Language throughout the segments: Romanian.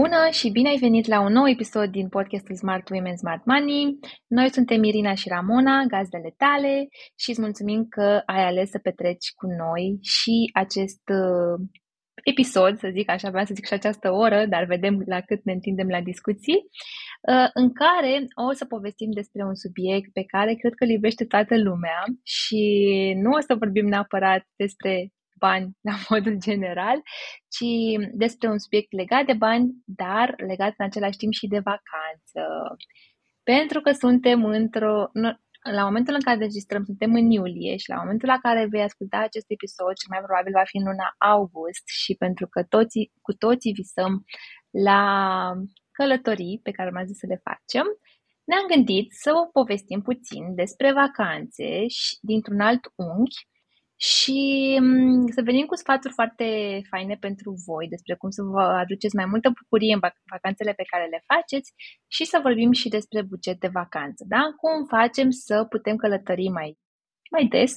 Bună și bine ai venit la un nou episod din podcastul Smart Women Smart Money. Noi suntem Irina și Ramona, gazdele tale și îți mulțumim că ai ales să petreci cu noi și acest uh, episod, să zic așa, vreau să zic și această oră, dar vedem la cât ne întindem la discuții, uh, în care o să povestim despre un subiect pe care cred că îl iubește toată lumea și nu o să vorbim neapărat despre bani la modul general, ci despre un subiect legat de bani, dar legat în același timp și de vacanță. Pentru că suntem într-o... La momentul în care registrăm, suntem în iulie și la momentul la care vei asculta acest episod, cel mai probabil va fi în luna august și pentru că toții, cu toții visăm la călătorii pe care urmează să le facem, ne-am gândit să vă povestim puțin despre vacanțe și dintr-un alt unghi, și mm, să venim cu sfaturi foarte faine pentru voi despre cum să vă aduceți mai multă bucurie în vacanțele pe care le faceți și să vorbim și despre buget de vacanță, da? Cum facem să putem călători mai, mai des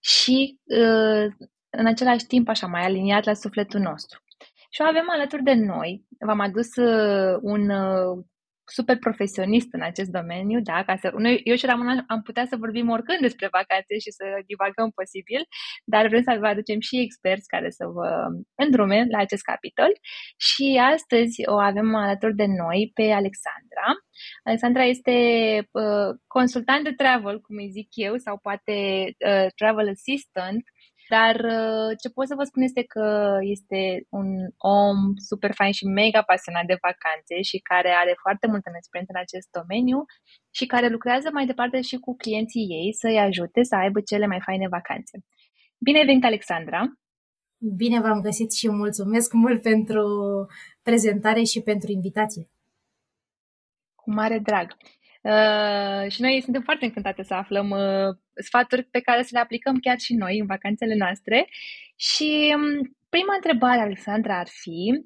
și uh, în același timp așa mai aliniat la sufletul nostru. Și o avem alături de noi. V-am adus uh, un uh, super profesionist în acest domeniu, da, ca să, noi, eu și Ramona am putea să vorbim oricând despre vacanțe și să divagăm posibil, dar vrem să vă aducem și experți care să vă îndrume la acest capitol și astăzi o avem alături de noi pe Alexandra. Alexandra este uh, consultant de travel, cum îi zic eu, sau poate uh, travel assistant dar uh, ce pot să vă spun este că este un om super fain și mega pasionat de vacanțe și care are foarte multă experiență în acest domeniu și care lucrează mai departe și cu clienții ei să-i ajute să aibă cele mai faine vacanțe. Bine ai venit, Alexandra! Bine v-am găsit și mulțumesc mult pentru prezentare și pentru invitație. Cu mare drag! Uh, și noi suntem foarte încântate să aflăm uh, sfaturi pe care să le aplicăm chiar și noi în vacanțele noastre. Și um, prima întrebare, Alexandra, ar fi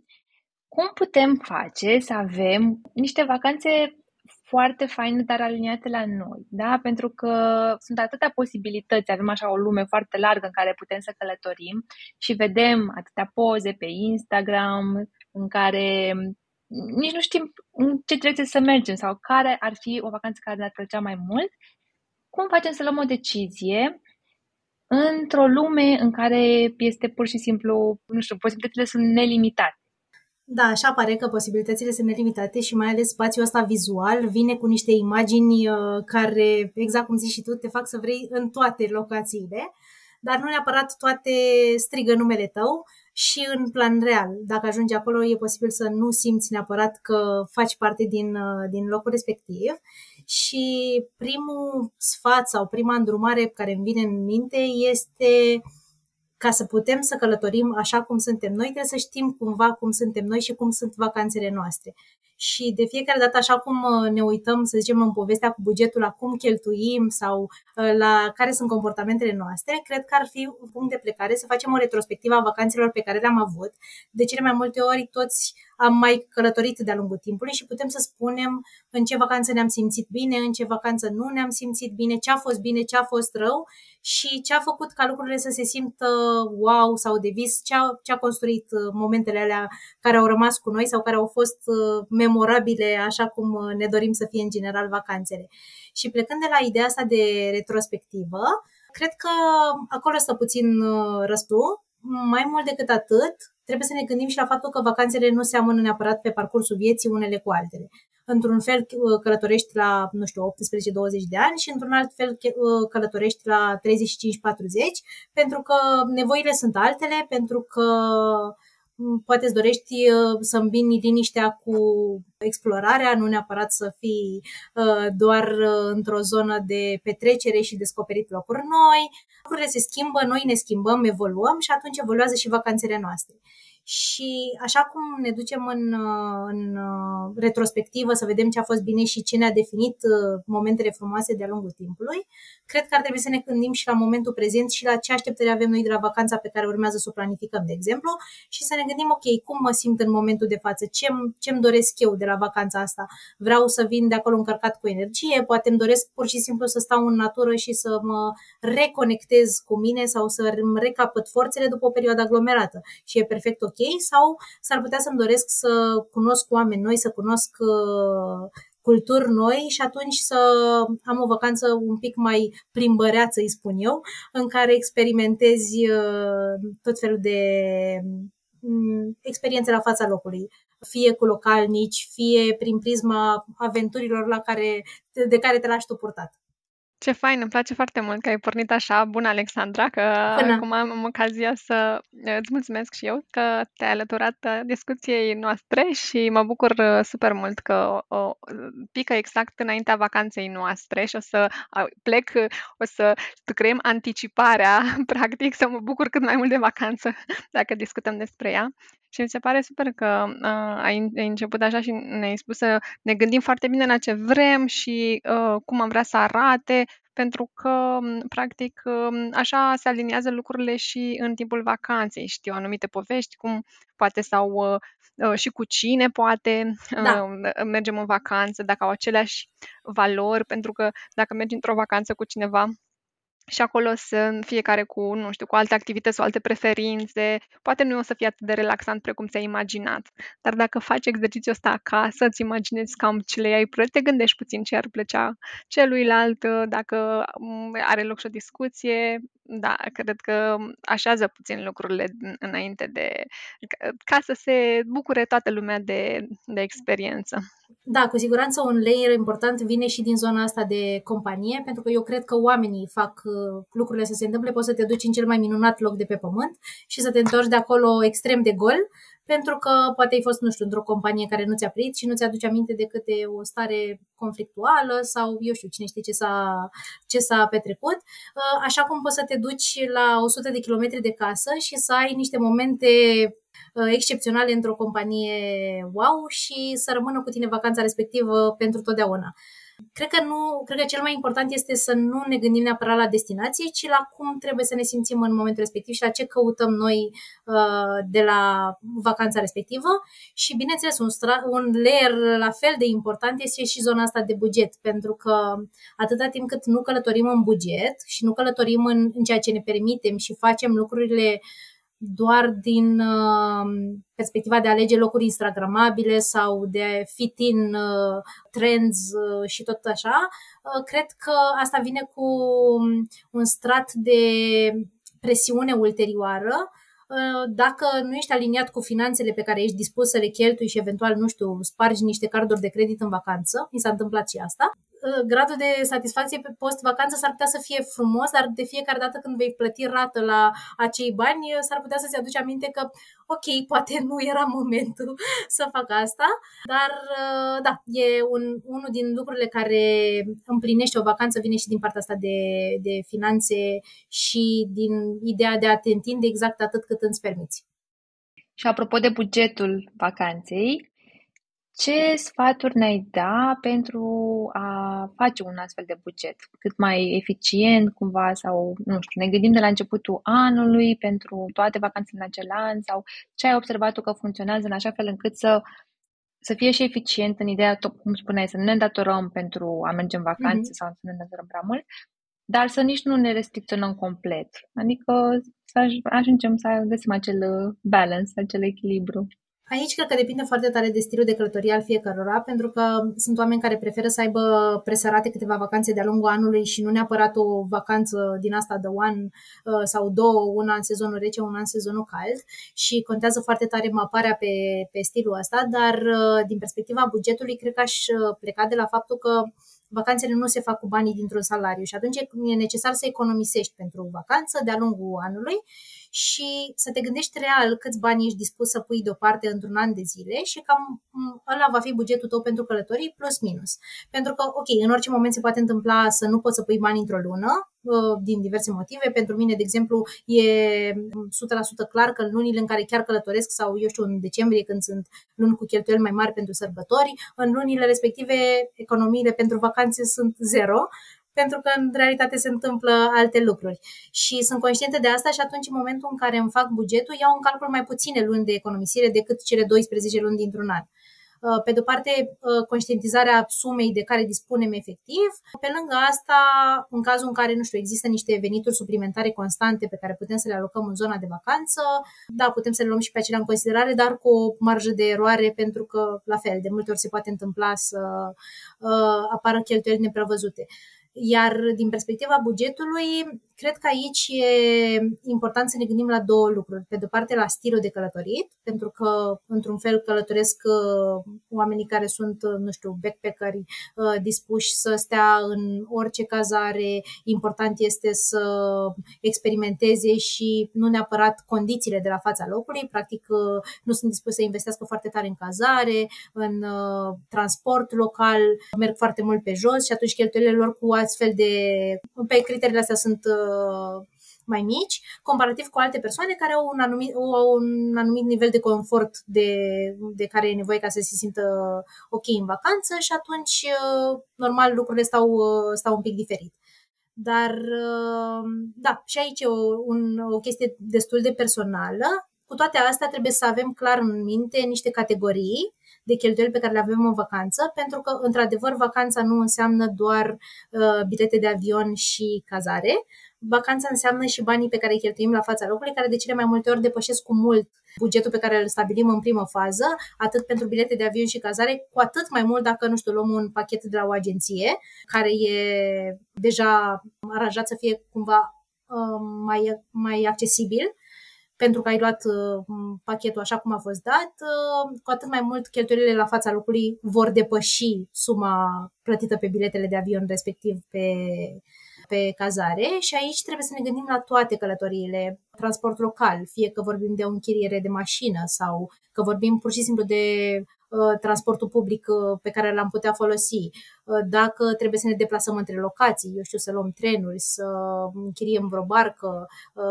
cum putem face să avem niște vacanțe foarte faine, dar aliniate la noi, da? Pentru că sunt atâtea posibilități, avem așa o lume foarte largă în care putem să călătorim și vedem atâtea poze pe Instagram în care nici nu știm în ce direcție să mergem sau care ar fi o vacanță care ne-ar plăcea mai mult, cum facem să luăm o decizie într-o lume în care este pur și simplu, nu știu, posibilitățile sunt nelimitate. Da, așa pare că posibilitățile sunt nelimitate și mai ales spațiul ăsta vizual vine cu niște imagini uh, care, exact cum zici și tu, te fac să vrei în toate locațiile, dar nu neapărat toate strigă numele tău și în plan real. Dacă ajungi acolo, e posibil să nu simți neapărat că faci parte din, uh, din locul respectiv. Și primul sfat sau prima îndrumare care îmi vine în minte este ca să putem să călătorim așa cum suntem noi, trebuie să știm cumva cum suntem noi și cum sunt vacanțele noastre și de fiecare dată, așa cum uh, ne uităm, să zicem, în povestea cu bugetul, la cum cheltuim sau uh, la care sunt comportamentele noastre, cred că ar fi un punct de plecare să facem o retrospectivă a vacanțelor pe care le-am avut. De cele mai multe ori toți am mai călătorit de-a lungul timpului și putem să spunem în ce vacanță ne-am simțit bine, în ce vacanță nu ne-am simțit bine, ce a fost bine, ce a fost rău și ce a făcut ca lucrurile să se simtă wow sau de vis, ce a, ce a construit uh, momentele alea care au rămas cu noi sau care au fost memorabile așa cum uh, ne dorim să fie în general vacanțele. Și plecând de la ideea asta de retrospectivă, cred că acolo stă puțin uh, răstu. Mai mult decât atât, trebuie să ne gândim și la faptul că vacanțele nu seamănă neapărat pe parcursul vieții unele cu altele. Într-un fel uh, călătorești la, nu știu, 18-20 de ani și într-un alt fel călătorești la 35-40, pentru că nevoile sunt altele, pentru că poate îți dorești uh, să îmbini liniștea cu explorarea, nu neapărat să fii uh, doar uh, într-o zonă de petrecere și descoperit locuri noi. Lucrurile se schimbă, noi ne schimbăm, evoluăm și atunci evoluează și vacanțele noastre. Și așa cum ne ducem în, în retrospectivă să vedem ce a fost bine și ce ne-a definit momentele frumoase de-a lungul timpului, cred că ar trebui să ne gândim și la momentul prezent și la ce așteptări avem noi de la vacanța pe care urmează să o planificăm, de exemplu, și să ne gândim, ok, cum mă simt în momentul de față, ce-mi, ce-mi doresc eu de la vacanța asta. Vreau să vin de acolo încărcat cu energie, poate îmi doresc pur și simplu să stau în natură și să mă reconectez cu mine sau să îmi recapăt forțele după o perioadă aglomerată. Și e perfect ok ok, sau s-ar putea să-mi doresc să cunosc oameni noi, să cunosc uh, culturi noi și atunci să am o vacanță un pic mai plimbăreață, îi spun eu, în care experimentezi uh, tot felul de mm, experiențe la fața locului fie cu localnici, fie prin prisma aventurilor la care, de care te lași tu purtat. Ce fain, îmi place foarte mult că ai pornit așa. Bună, Alexandra, că Bună. acum am ocazia să îți mulțumesc și eu că te-ai alăturat uh, discuției noastre și mă bucur uh, super mult că o, o pică exact înaintea vacanței noastre și o să plec, o să creăm anticiparea, practic, să mă bucur cât mai mult de vacanță dacă discutăm despre ea. Și mi se pare super că uh, ai, ai început așa și ne-ai spus să ne gândim foarte bine la ce vrem și uh, cum am vrea să arate, pentru că, practic, uh, așa se aliniază lucrurile și în timpul vacanței. Știu anumite povești, cum poate sau uh, uh, și cu cine poate da. uh, mergem în vacanță, dacă au aceleași valori, pentru că dacă mergi într-o vacanță cu cineva și acolo sunt fiecare cu, nu știu, cu alte activități sau alte preferințe. Poate nu o să fie atât de relaxant precum ți-ai imaginat, dar dacă faci exercițiul ăsta acasă, îți imaginezi cam ce le ai plăcut, te gândești puțin ce ar plăcea celuilalt, dacă mm, are loc și o discuție, da, cred că așează puțin lucrurile înainte de... ca să se bucure toată lumea de, de experiență. Da, cu siguranță un layer important vine și din zona asta de companie, pentru că eu cred că oamenii fac uh, lucrurile să se întâmple. Poți să te duci în cel mai minunat loc de pe pământ și să te întorci de acolo extrem de gol, pentru că poate ai fost, nu știu, într-o companie care nu ți-a prit și nu ți-aduce aminte decât de o stare conflictuală sau, eu știu, cine știe ce s-a, ce s-a petrecut. Uh, așa cum poți să te duci la 100 de kilometri de casă și să ai niște momente Uh, excepționale într-o companie wow și să rămână cu tine vacanța respectivă pentru totdeauna. Cred că, nu, cred că cel mai important este să nu ne gândim neapărat la destinație, ci la cum trebuie să ne simțim în momentul respectiv și la ce căutăm noi uh, de la vacanța respectivă. Și, bineînțeles, un, stra- un layer la fel de important este și zona asta de buget, pentru că atâta timp cât nu călătorim în buget și nu călătorim în, în ceea ce ne permitem și facem lucrurile doar din uh, perspectiva de a alege locuri instagramabile sau de fit in uh, trends uh, și tot așa, uh, cred că asta vine cu un strat de presiune ulterioară. Uh, dacă nu ești aliniat cu finanțele pe care ești dispus să le cheltui și eventual, nu știu, spargi niște carduri de credit în vacanță, mi s-a întâmplat și asta, Uh, gradul de satisfacție pe post-vacanță s-ar putea să fie frumos, dar de fiecare dată când vei plăti rată la acei bani, uh, s-ar putea să-ți aduci aminte că, ok, poate nu era momentul să fac asta, dar uh, da, e un, unul din lucrurile care împlinește o vacanță, vine și din partea asta de, de finanțe și din ideea de a te întinde exact atât cât îți permiți. Și apropo de bugetul vacanței, ce sfaturi ne-ai da pentru a face un astfel de buget cât mai eficient cumva sau, nu știu, ne gândim de la începutul anului pentru toate vacanțele în acel an sau ce ai observat tu că funcționează în așa fel încât să, să fie și eficient în ideea, cum spuneai, să nu ne îndatorăm pentru a merge în vacanțe mm-hmm. sau să ne îndatorăm prea mult, dar să nici nu ne restricționăm complet. Adică să ajungem să găsim acel balance, acel echilibru. Aici cred că depinde foarte tare de stilul de călătorie al fiecărora, pentru că sunt oameni care preferă să aibă presărate câteva vacanțe de-a lungul anului și nu neapărat o vacanță din asta de one uh, sau două, una în sezonul rece, una în sezonul cald. Și contează foarte tare maparea pe, pe stilul ăsta, dar uh, din perspectiva bugetului cred că aș uh, pleca de la faptul că vacanțele nu se fac cu banii dintr-un salariu și atunci e necesar să economisești pentru vacanță de-a lungul anului și să te gândești real câți bani ești dispus să pui deoparte într-un an de zile și cam ăla va fi bugetul tău pentru călătorii plus minus. Pentru că, ok, în orice moment se poate întâmpla să nu poți să pui bani într-o lună, uh, din diverse motive. Pentru mine, de exemplu, e 100% clar că în lunile în care chiar călătoresc sau, eu știu, în decembrie, când sunt luni cu cheltuieli mai mari pentru sărbători, în lunile respective economiile pentru vacanțe sunt zero pentru că în realitate se întâmplă alte lucruri. Și sunt conștientă de asta și atunci în momentul în care îmi fac bugetul, iau în calcul mai puține luni de economisire decât cele 12 luni dintr-un an. Uh, pe de o parte, uh, conștientizarea sumei de care dispunem efectiv. Pe lângă asta, în cazul în care, nu știu, există niște venituri suplimentare constante pe care putem să le alocăm în zona de vacanță, da, putem să le luăm și pe acelea în considerare, dar cu o marjă de eroare, pentru că, la fel, de multe ori se poate întâmpla să uh, apară cheltuieli neprevăzute. Iar din perspectiva bugetului, cred că aici e important să ne gândim la două lucruri. Pe de o parte la stilul de călătorit, pentru că într-un fel călătoresc uh, oamenii care sunt, uh, nu știu, backpackeri uh, dispuși să stea în orice cazare. Important este să experimenteze și nu neapărat condițiile de la fața locului. Practic nu sunt dispuși să investească foarte tare în cazare, în transport local, merg foarte mult pe jos și atunci cheltuielile lor cu astfel de... pe criteriile astea sunt Uh, mai mici, comparativ cu alte persoane care au un anumit, au un anumit nivel de confort de, de care e nevoie ca să se simtă ok în vacanță și atunci, uh, normal, lucrurile stau, uh, stau un pic diferit. Dar, da, și aici e o, un, o chestie destul de personală. Cu toate astea, trebuie să avem clar în minte niște categorii de cheltuieli pe care le avem în vacanță, pentru că, într-adevăr, vacanța nu înseamnă doar uh, bilete de avion și cazare, Vacanța înseamnă și banii pe care îi cheltuim la fața locului, care de cele mai multe ori depășesc cu mult bugetul pe care îl stabilim în primă fază, atât pentru bilete de avion și cazare, cu atât mai mult dacă, nu știu, luăm un pachet de la o agenție, care e deja aranjat să fie cumva uh, mai, mai accesibil pentru că ai luat uh, pachetul așa cum a fost dat, uh, cu atât mai mult cheltuielile la fața locului vor depăși suma plătită pe biletele de avion, respectiv pe pe cazare. Și aici trebuie să ne gândim la toate călătoriile, transport local, fie că vorbim de o închiriere de mașină sau că vorbim pur și simplu de Uh, transportul public uh, pe care l-am putea folosi, uh, dacă trebuie să ne deplasăm între locații, eu știu, să luăm trenuri, să închiriem vreo barcă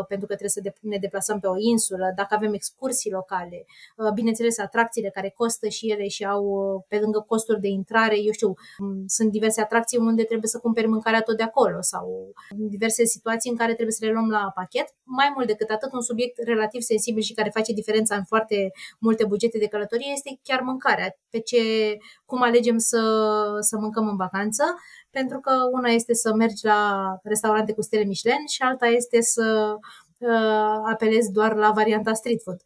pentru că trebuie să ne deplasăm pe o insulă, dacă avem excursii locale, bineînțeles atracțiile care costă și ele și au pe lângă costuri de intrare, eu știu, um, sunt diverse atracții unde trebuie să cumperi mâncarea tot de acolo sau diverse situații în care trebuie să le luăm la pachet. Mai mult decât atât, un subiect relativ sensibil și care face diferența în foarte multe bugete de călătorie este chiar mâncarea mâncarea, pe ce, cum alegem să, să mâncăm în vacanță, pentru că una este să mergi la restaurante cu stele Michelin și alta este să uh, apelezi doar la varianta street food.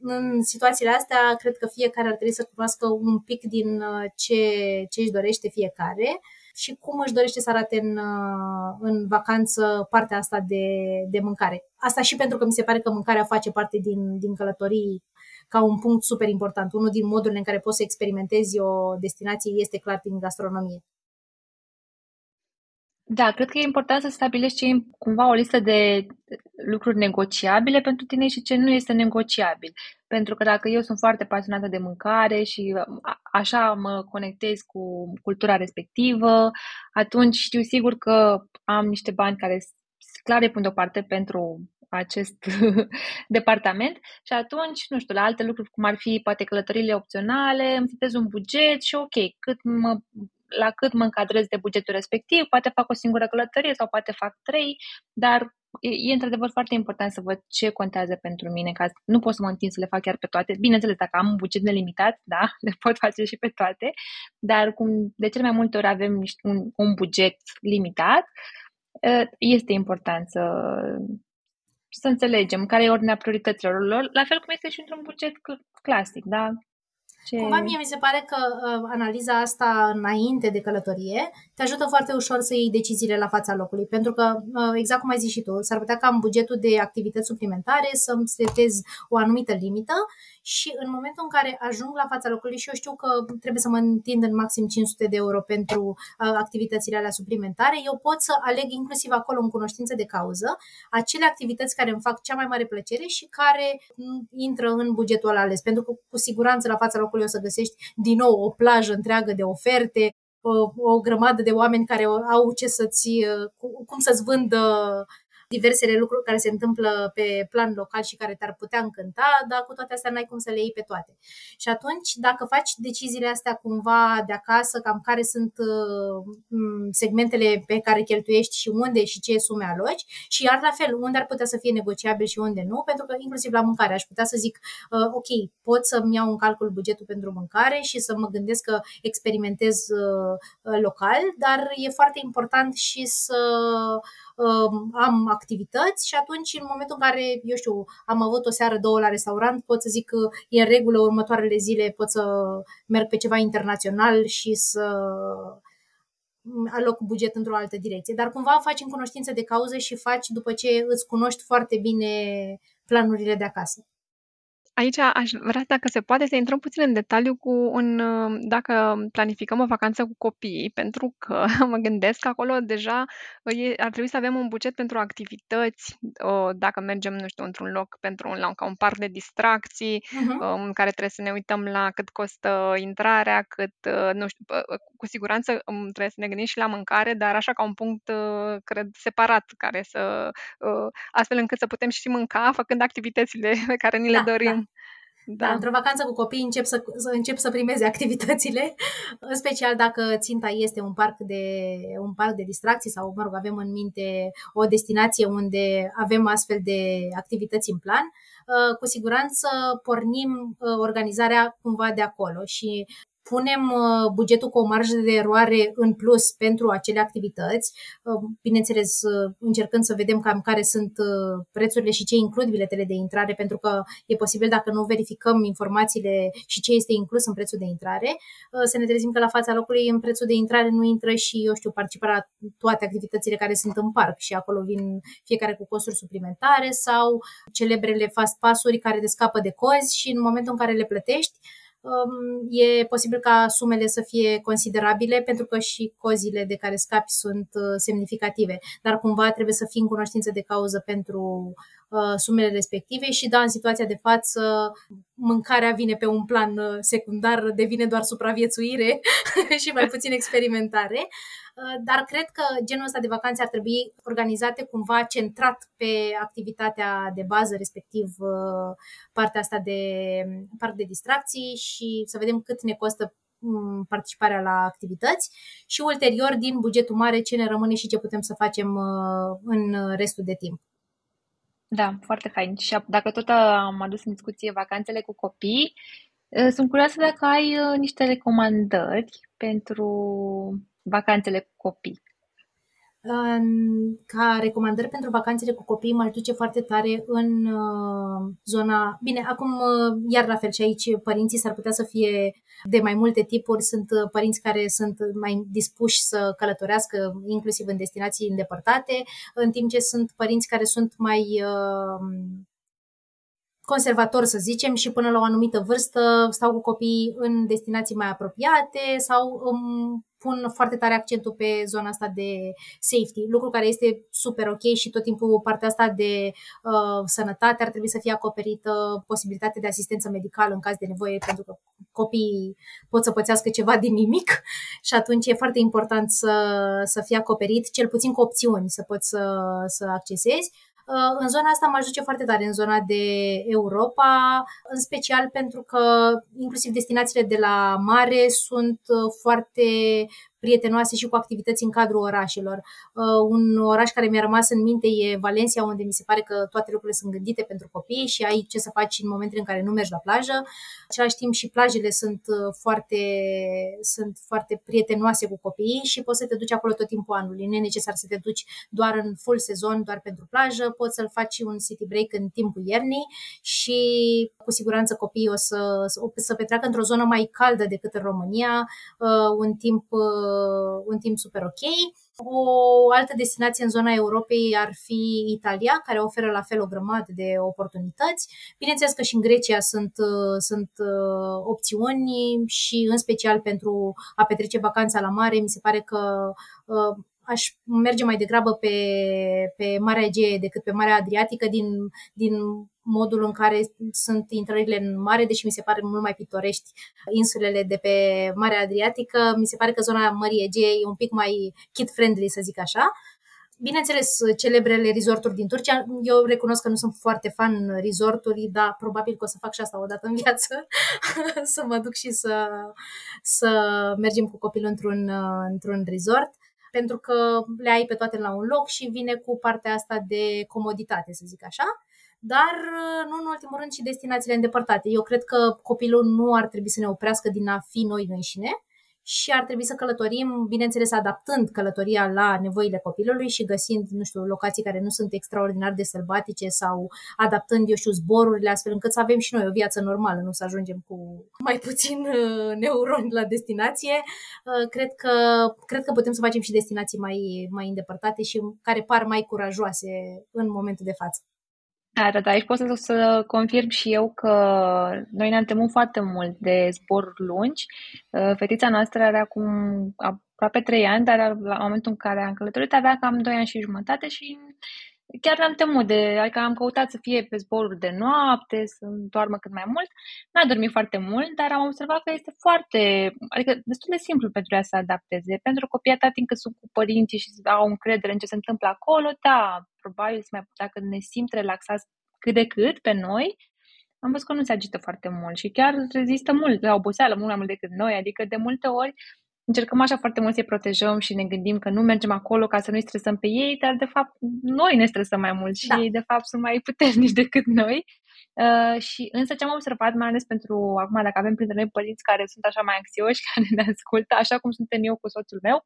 În situațiile astea, cred că fiecare ar trebui să cunoască un pic din uh, ce, ce își dorește fiecare și cum își dorește să arate în, uh, în vacanță partea asta de, de mâncare. Asta și pentru că mi se pare că mâncarea face parte din, din călătorii ca un punct super important. Unul din modurile în care poți să experimentezi o destinație este clar prin gastronomie. Da, cred că e important să stabilești ce e cumva o listă de lucruri negociabile pentru tine și ce nu este negociabil. Pentru că dacă eu sunt foarte pasionată de mâncare și așa mă conectez cu cultura respectivă, atunci știu sigur că am niște bani care clar îi pun deoparte pentru acest departament și atunci, nu știu, la alte lucruri cum ar fi poate călătorile opționale, îmi setez un buget și ok, cât mă, la cât mă încadrez de bugetul respectiv, poate fac o singură călătorie sau poate fac trei, dar e, e într-adevăr foarte important să văd ce contează pentru mine, ca nu pot să mă întind să le fac chiar pe toate. Bineînțeles, dacă am un buget nelimitat, da, le pot face și pe toate, dar cum de cele mai multe ori avem un, un buget limitat, este important să să înțelegem care e ordinea priorităților lor, la fel cum este și într-un buget clasic, da? Ce... Cumva mie mi se pare că uh, analiza asta înainte de călătorie te ajută foarte ușor să iei deciziile la fața locului, pentru că, uh, exact cum ai zis și tu, s-ar putea ca în bugetul de activități suplimentare să-mi setez o anumită limită și în momentul în care ajung la fața locului și eu știu că trebuie să mă întind în maxim 500 de euro pentru uh, activitățile alea suplimentare, eu pot să aleg inclusiv acolo în cunoștință de cauză acele activități care îmi fac cea mai mare plăcere și care mm, intră în bugetul ăla ales, pentru că cu siguranță la fața locului o să găsești din nou o plajă întreagă de oferte, o, o grămadă de oameni care au ce să-ți, uh, cum să-ți vândă diversele lucruri care se întâmplă pe plan local și care te-ar putea încânta, dar cu toate astea n-ai cum să le iei pe toate. Și atunci, dacă faci deciziile astea cumva de acasă, cam care sunt uh, segmentele pe care cheltuiești și unde și ce sume aloci, și iar la fel, unde ar putea să fie negociabil și unde nu, pentru că inclusiv la mâncare aș putea să zic, uh, ok, pot să-mi iau în calcul bugetul pentru mâncare și să mă gândesc că experimentez uh, local, dar e foarte important și să Um, am activități și atunci în momentul în care, eu știu, am avut o seară, două la restaurant, pot să zic că e în regulă următoarele zile, pot să merg pe ceva internațional și să aloc buget într-o altă direcție. Dar cumva faci în cunoștință de cauză și faci după ce îți cunoști foarte bine planurile de acasă. Aici aș vrea, dacă se poate, să intrăm puțin în detaliu cu un dacă planificăm o vacanță cu copiii, pentru că mă gândesc că acolo deja e ar trebui să avem un buget pentru activități, o dacă mergem, nu știu, într-un loc pentru un la ca un parc de distracții, uh-huh. în care trebuie să ne uităm la cât costă intrarea, cât, nu știu, cu siguranță trebuie să ne gândim și la mâncare, dar așa ca un punct, cred, separat, care să astfel încât să putem și mânca făcând activitățile pe care ni le da, dorim. Da. Da. da, într-o vacanță cu copii încep să, să încep să primeze activitățile, în special dacă ținta este un parc de un parc de distracții sau, mă rog, avem în minte o destinație unde avem astfel de activități în plan, uh, cu siguranță pornim uh, organizarea cumva de acolo și punem uh, bugetul cu o marjă de eroare în plus pentru acele activități, uh, bineînțeles uh, încercând să vedem cam care sunt prețurile și ce includ biletele de intrare, pentru că e posibil dacă nu verificăm informațiile și ce este inclus în prețul de intrare, să ne trezim că la fața locului în prețul de intrare nu intră și, eu știu, participarea la toate activitățile care sunt în parc și acolo vin fiecare cu costuri suplimentare sau celebrele fast pass-uri care descapă de cozi și în momentul în care le plătești, Um, e posibil ca sumele să fie considerabile pentru că și cozile de care scapi sunt uh, semnificative, dar cumva trebuie să fii în cunoștință de cauză pentru uh, sumele respective și da, în situația de față mâncarea vine pe un plan uh, secundar, devine doar supraviețuire și mai puțin experimentare. Uh, dar cred că genul ăsta de vacanțe ar trebui organizate cumva centrat pe activitatea de bază, respectiv uh, partea asta de parc de distracții și să vedem cât ne costă mm, participarea la activități și ulterior din bugetul mare ce ne rămâne și ce putem să facem uh, în restul de timp. Da, foarte fain. Și dacă tot am adus în discuție vacanțele cu copii, sunt curioasă dacă ai niște recomandări pentru vacanțele cu copii? Ca recomandări pentru vacanțele cu copii mă duce foarte tare în uh, zona... Bine, acum uh, iar la fel și aici părinții s-ar putea să fie de mai multe tipuri. Sunt uh, părinți care sunt mai dispuși să călătorească inclusiv în destinații îndepărtate, în timp ce sunt părinți care sunt mai conservator, să zicem, și până la o anumită vârstă stau cu copiii în destinații mai apropiate sau um, pun foarte tare accentul pe zona asta de safety, lucru care este super ok și tot timpul partea asta de uh, sănătate ar trebui să fie acoperită, posibilitatea de asistență medicală în caz de nevoie, pentru că copiii pot să pățească ceva din nimic și atunci e foarte important să, să fie acoperit, cel puțin cu opțiuni să poți să, să accesezi. Uh, în zona asta mă duce foarte tare, în zona de Europa, în special pentru că inclusiv destinațiile de la mare sunt uh, foarte prietenoase și cu activități în cadrul orașelor. Uh, un oraș care mi-a rămas în minte e Valencia, unde mi se pare că toate lucrurile sunt gândite pentru copii și ai ce să faci în momentele în care nu mergi la plajă. În același timp și plajele sunt uh, foarte, sunt foarte prietenoase cu copiii și poți să te duci acolo tot timpul anului. Nu e necesar să te duci doar în full sezon, doar pentru plajă, poți să-l faci un city break în timpul iernii și cu siguranță copiii o să, o să petreacă într-o zonă mai caldă decât în România, uh, un timp Uh, un timp super ok. O altă destinație în zona Europei ar fi Italia, care oferă la fel o grămadă de oportunități. Bineînțeles că și în Grecia sunt, uh, sunt uh, opțiuni și în special pentru a petrece vacanța la mare, mi se pare că aș merge mai degrabă pe, pe Marea Egee decât pe Marea Adriatică din, din modul în care sunt intrările în mare, deși mi se pare mult mai pitorești insulele de pe Marea Adriatică. Mi se pare că zona Mării Egee e un pic mai kid-friendly, să zic așa. Bineînțeles, celebrele resorturi din Turcia, eu recunosc că nu sunt foarte fan resorturi, dar probabil că o să fac și asta o dată în viață, să mă duc și să, să mergem cu copilul într-un, într-un resort, pentru că le ai pe toate la un loc și vine cu partea asta de comoditate, să zic așa dar nu în ultimul rând și destinațiile îndepărtate. Eu cred că copilul nu ar trebui să ne oprească din a fi noi înșine, și ar trebui să călătorim, bineînțeles, adaptând călătoria la nevoile copilului și găsind, nu știu, locații care nu sunt extraordinar de sălbatice sau adaptând, eu știu, zborurile astfel încât să avem și noi o viață normală, nu să ajungem cu mai puțin uh, neuroni la destinație. Uh, cred că, cred că putem să facem și destinații mai, mai îndepărtate și care par mai curajoase în momentul de față. Da, da, da, aici pot să, să confirm și eu că noi ne-am temut foarte mult de zboruri lungi. Uh, fetița noastră are acum aproape 3 ani, dar la momentul în care am călătorit avea cam 2 ani și jumătate și chiar ne-am temut de, adică am căutat să fie pe zboruri de noapte, să doarmă cât mai mult. N-a dormit foarte mult, dar am observat că este foarte, adică destul de simplu pentru ea să adapteze. Pentru copii atât timp cât sunt cu părinții și au încredere în ce se întâmplă acolo, da, probabil să mai, dacă ne simt relaxați cât de cât pe noi, am văzut că nu se agită foarte mult și chiar rezistă mult la oboseală, mult mai mult decât noi, adică de multe ori încercăm așa foarte mult să-i protejăm și ne gândim că nu mergem acolo ca să nu-i stresăm pe ei, dar de fapt noi ne stresăm mai mult și da. ei de fapt sunt mai puternici decât noi. Uh, și însă ce am observat, mai ales pentru acum, dacă avem printre noi părinți care sunt așa mai anxioși, care ne ascultă, așa cum suntem eu cu soțul meu,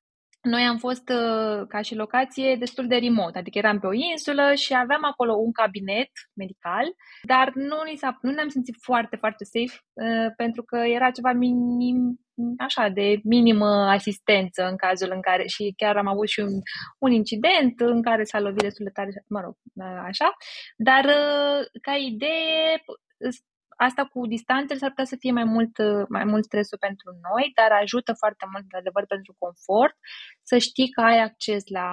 noi am fost uh, ca și locație destul de remote, adică eram pe o insulă și aveam acolo un cabinet medical, dar nu, ni s-a, nu ne-am simțit foarte, foarte safe uh, pentru că era ceva minim, așa, de minimă asistență în cazul în care și chiar am avut și un, un incident în care s-a lovit destul de tare, mă rog, uh, așa, dar ca idee asta cu distanțele s-ar putea să fie mai mult, mai mult stresul pentru noi, dar ajută foarte mult, de adevăr, pentru confort, să știi că ai acces la,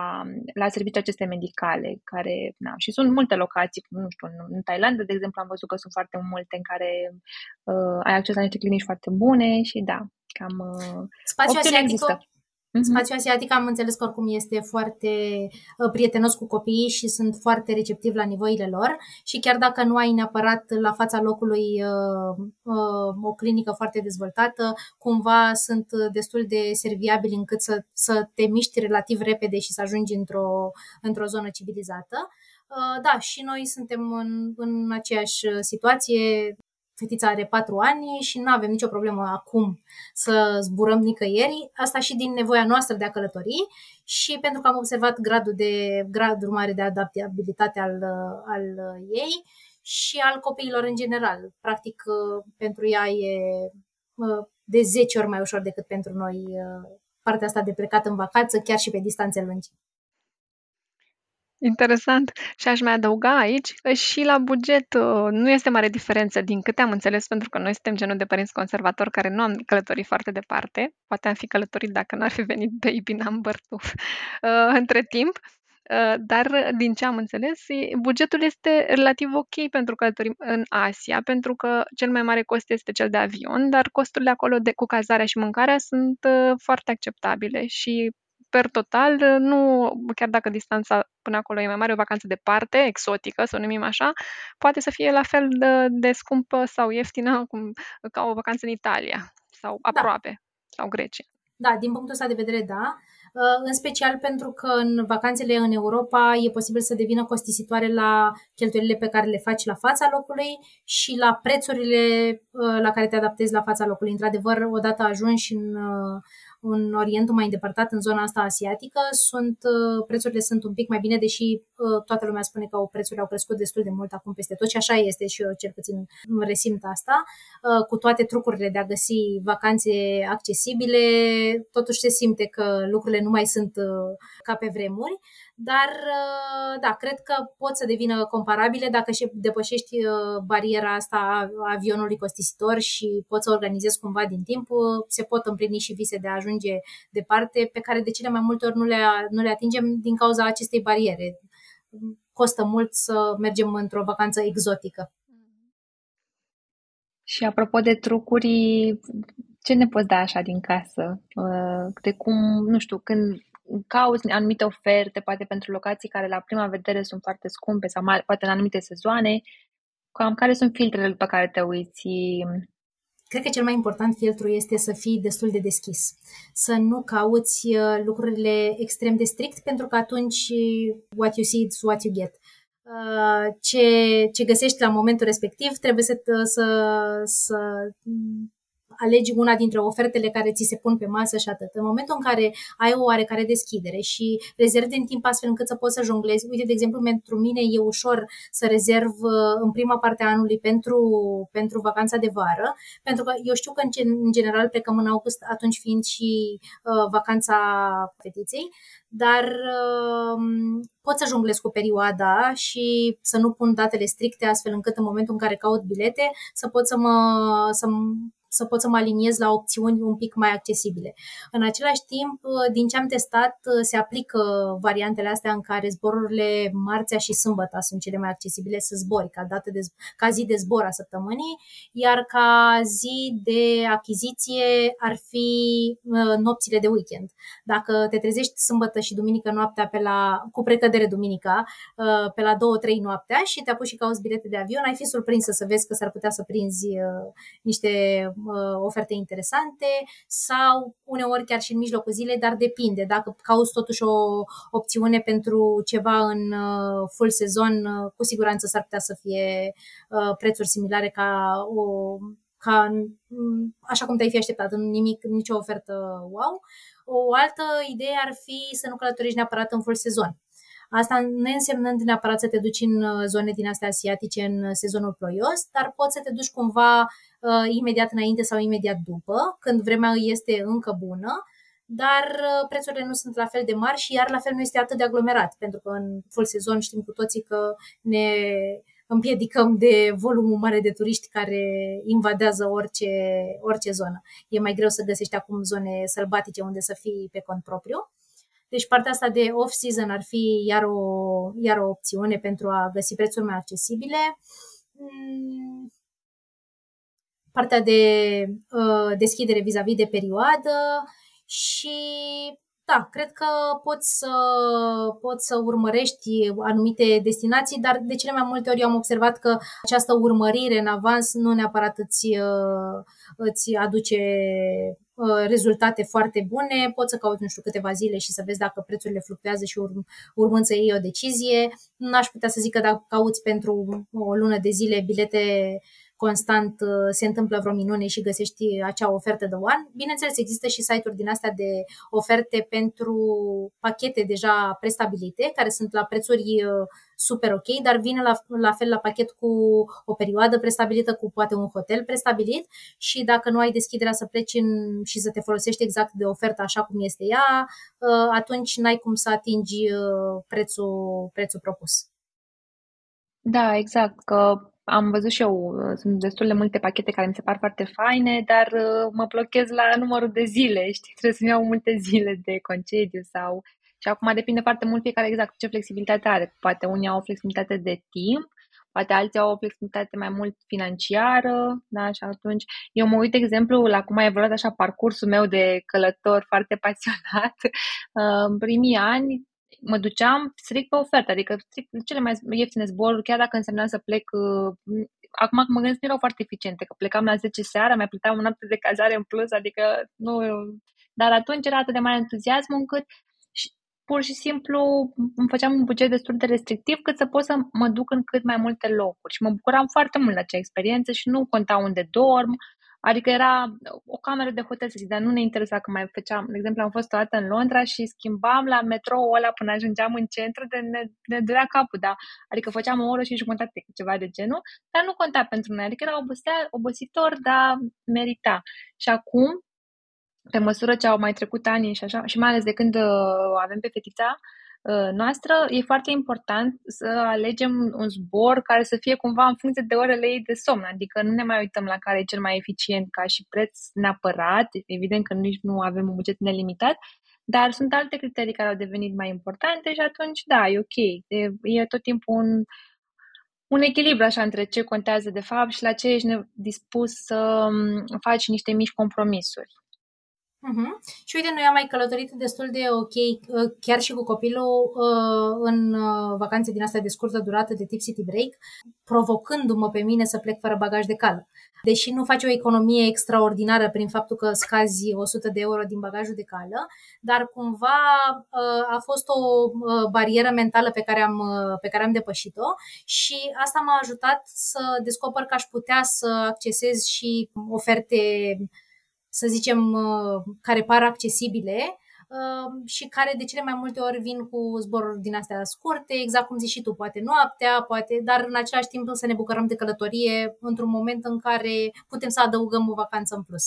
la servicii aceste medicale, care, na, și sunt multe locații, nu știu, în, în Thailanda, de exemplu, am văzut că sunt foarte multe în care uh, ai acces la niște clinici foarte bune și da, cam uh, Spațiul asiatic, există. Mm-hmm. Spațiul asiatic am înțeles că oricum este foarte uh, prietenos cu copiii și sunt foarte receptivi la nevoile lor și chiar dacă nu ai neapărat la fața locului uh, uh, o clinică foarte dezvoltată, cumva sunt destul de serviabili încât să, să te miști relativ repede și să ajungi într-o, într-o zonă civilizată. Da, și noi suntem în, în aceeași situație fetița are patru ani și nu avem nicio problemă acum să zburăm nicăieri, asta și din nevoia noastră de a călători și pentru că am observat gradul, de, gradul mare de adaptabilitate al, al ei și al copiilor în general. Practic, pentru ea e de 10 ori mai ușor decât pentru noi partea asta de plecat în vacanță, chiar și pe distanțe lungi. Interesant. Și aș mai adăuga aici că și la buget uh, nu este mare diferență, din câte am înțeles, pentru că noi suntem genul de părinți conservatori care nu am călătorit foarte departe. Poate am fi călătorit dacă n-ar fi venit baby number two uh, între timp. Uh, dar din ce am înțeles, bugetul este relativ ok pentru călătorii în Asia, pentru că cel mai mare cost este cel de avion, dar costurile acolo de, cu cazarea și mâncarea sunt foarte acceptabile și per total, nu, chiar dacă distanța până acolo e mai mare, o vacanță departe, exotică, să o numim așa, poate să fie la fel de, de scumpă sau ieftină cum, ca o vacanță în Italia sau da. aproape, da. sau Grecia. Da, din punctul ăsta de vedere, da. Uh, în special pentru că în vacanțele în Europa e posibil să devină costisitoare la cheltuielile pe care le faci la fața locului și la prețurile uh, la care te adaptezi la fața locului. Într-adevăr, odată ajungi în uh, în Orientul mai îndepărtat, în zona asta asiatică, sunt, uh, prețurile sunt un pic mai bine, deși uh, toată lumea spune că prețurile au crescut destul de mult acum peste tot și așa este și eu cel puțin resimt asta. Uh, cu toate trucurile de a găsi vacanțe accesibile, totuși se simte că lucrurile nu mai sunt ca pe vremuri. Dar, uh, da, cred că pot să devină comparabile dacă și depășești uh, bariera asta a avionului costisitor și poți să organizezi cumva din timp, uh, se pot împlini și vise de a ajunge departe, pe care de cele mai multe ori nu le, nu le atingem din cauza acestei bariere. Costă mult să mergem într-o vacanță exotică. Și apropo de trucuri, ce ne poți da așa din casă? De cum, nu știu, când cauți anumite oferte, poate pentru locații care la prima vedere sunt foarte scumpe sau mai, poate în anumite sezoane, cam care sunt filtrele pe care te uiți? Cred că cel mai important filtru este să fii destul de deschis. Să nu cauți uh, lucrurile extrem de strict, pentru că atunci what you see is what you get. Uh, ce, ce găsești la momentul respectiv trebuie să, să, să alegi una dintre ofertele care ți se pun pe masă și atât. În momentul în care ai o oarecare deschidere și rezervi din timp astfel încât să poți să jonglezi, uite, de exemplu, pentru mine e ușor să rezerv uh, în prima parte a anului pentru, pentru vacanța de vară, pentru că eu știu că în general plecăm în august, atunci fiind și uh, vacanța fetiței, dar uh, pot să jonglez cu perioada și să nu pun datele stricte astfel încât în momentul în care caut bilete să pot să mă, să să pot să mă aliniez la opțiuni un pic mai accesibile. În același timp, din ce am testat, se aplică variantele astea în care zborurile marțea și sâmbătă sunt cele mai accesibile să zbori ca, dată de, ca zi de zbor a săptămânii, iar ca zi de achiziție ar fi uh, nopțile de weekend. Dacă te trezești sâmbătă și duminică noaptea pe la, cu precădere duminica, uh, pe la 2-3 noaptea și te apuci și cauți bilete de avion, ai fi surprinsă să vezi că s-ar putea să prinzi uh, niște uh, oferte interesante sau uneori chiar și în mijlocul zilei, dar depinde. Dacă cauți totuși o opțiune pentru ceva în uh, full sezon, uh, cu siguranță s-ar putea să fie uh, prețuri similare ca o ca, așa cum te-ai fi așteptat, în nimic, nicio ofertă wow. O altă idee ar fi să nu călătorești neapărat în full sezon. Asta ne însemnând neapărat să te duci în uh, zone din astea asiatice în uh, sezonul ploios, dar poți să te duci cumva uh, imediat înainte sau imediat după, când vremea este încă bună, dar uh, prețurile nu sunt la fel de mari și iar la fel nu este atât de aglomerat, pentru că în full sezon știm cu toții că ne împiedicăm de volumul mare de turiști care invadează orice, orice zonă. E mai greu să găsești acum zone sălbatice unde să fii pe cont propriu. Deci partea asta de off-season ar fi iar o, iar o opțiune pentru a găsi prețuri mai accesibile. Mm. Partea de uh, deschidere vis-a-vis de perioadă și da, cred că poți să, poți să urmărești anumite destinații, dar de cele mai multe ori eu am observat că această urmărire în avans nu neapărat îți, uh, îți aduce uh, rezultate foarte bune, poți să cauți, nu știu, câteva zile și să vezi dacă prețurile fluctuează și urm- urmând să iei o decizie. N-aș putea să zic că dacă cauți pentru o lună de zile bilete constant uh, se întâmplă vreo minune și găsești acea ofertă de one. Bineînțeles, există și site-uri din astea de oferte pentru pachete deja prestabilite, care sunt la prețuri uh, super ok, dar vine la, la fel la pachet cu o perioadă prestabilită, cu poate un hotel prestabilit și dacă nu ai deschiderea să pleci în, și să te folosești exact de ofertă așa cum este ea, uh, atunci n-ai cum să atingi prețul, prețul propus. Da, exact, că am văzut și eu, uh, sunt destul de multe pachete care mi se par foarte faine, dar uh, mă blochez la numărul de zile, știi, trebuie să-mi iau multe zile de concediu sau... Și acum depinde foarte mult fiecare exact ce flexibilitate are. Poate unii au o flexibilitate de timp, poate alții au o flexibilitate mai mult financiară, da, și atunci eu mă uit, de exemplu, la cum a evoluat așa parcursul meu de călător foarte pasionat. Uh, în primii ani mă duceam strict pe ofertă, adică strict cele mai ieftine zboruri, chiar dacă însemna să plec, uh, acum mă gândesc, nu erau foarte eficiente, că plecam la 10 seara, mai plăteam un noapte de cazare în plus, adică nu, dar atunci era atât de mare entuziasm încât și, pur și simplu îmi făceam un buget destul de restrictiv cât să pot să mă duc în cât mai multe locuri. Și mă bucuram foarte mult la acea experiență și nu conta unde dorm, Adică era o cameră de hotel, să zic, dar nu ne interesa că mai făceam. De exemplu, am fost o dată în Londra și schimbam la metrou ăla până ajungeam în centru, de ne, ne durea capul, da. Adică făceam o oră și jumătate, ceva de genul, dar nu conta pentru noi. Adică era obosea, obositor, dar merita. Și acum, pe măsură ce au mai trecut ani și așa, și mai ales de când uh, avem pe fetița, Uh, noastră, e foarte important să alegem un zbor care să fie cumva în funcție de orele ei de somn, adică nu ne mai uităm la care e cel mai eficient ca și preț neapărat, evident că nici nu avem un buget nelimitat, dar sunt alte criterii care au devenit mai importante și atunci, da, e ok. E, e tot timpul un, un echilibru așa între ce contează de fapt și la ce ești dispus să um, faci niște mici compromisuri. Uh-huh. Și uite, noi am mai călătorit destul de ok, uh, chiar și cu copilul, uh, în uh, vacanțe din astea de scurtă durată de tip city break, provocându-mă pe mine să plec fără bagaj de cală. Deși nu faci o economie extraordinară prin faptul că scazi 100 de euro din bagajul de cală, dar cumva a fost o barieră mentală pe care am, pe care am depășit-o și asta m-a ajutat să descoper că aș putea să accesez și oferte să zicem, uh, care par accesibile uh, și care de cele mai multe ori vin cu zboruri din astea scurte, exact cum zici și tu, poate noaptea, poate, dar în același timp să ne bucurăm de călătorie într-un moment în care putem să adăugăm o vacanță în plus.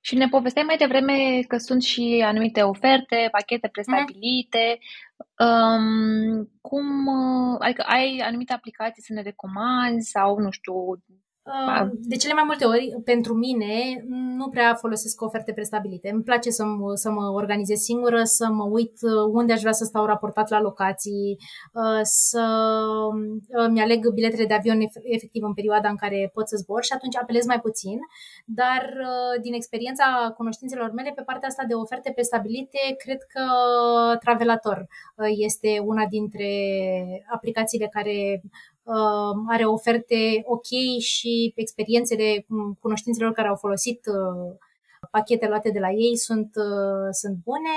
Și ne povesteai mai devreme că sunt și anumite oferte, pachete prestabilite. Mm-hmm. Um, cum, uh, adică ai anumite aplicații să ne recomanzi sau, nu știu, de cele mai multe ori, pentru mine, nu prea folosesc oferte prestabilite. Îmi place să mă, să mă organizez singură, să mă uit uh, unde aș vrea să stau raportat la locații, uh, să îmi uh, aleg biletele de avion efectiv în perioada în care pot să zbor și atunci apelez mai puțin. Dar din experiența cunoștințelor mele, pe partea asta de oferte prestabilite, cred că Travelator este una dintre aplicațiile care uh, are oferte ok și experiențele cunoștințelor care au folosit uh, pachete luate de la ei sunt, uh, sunt bune.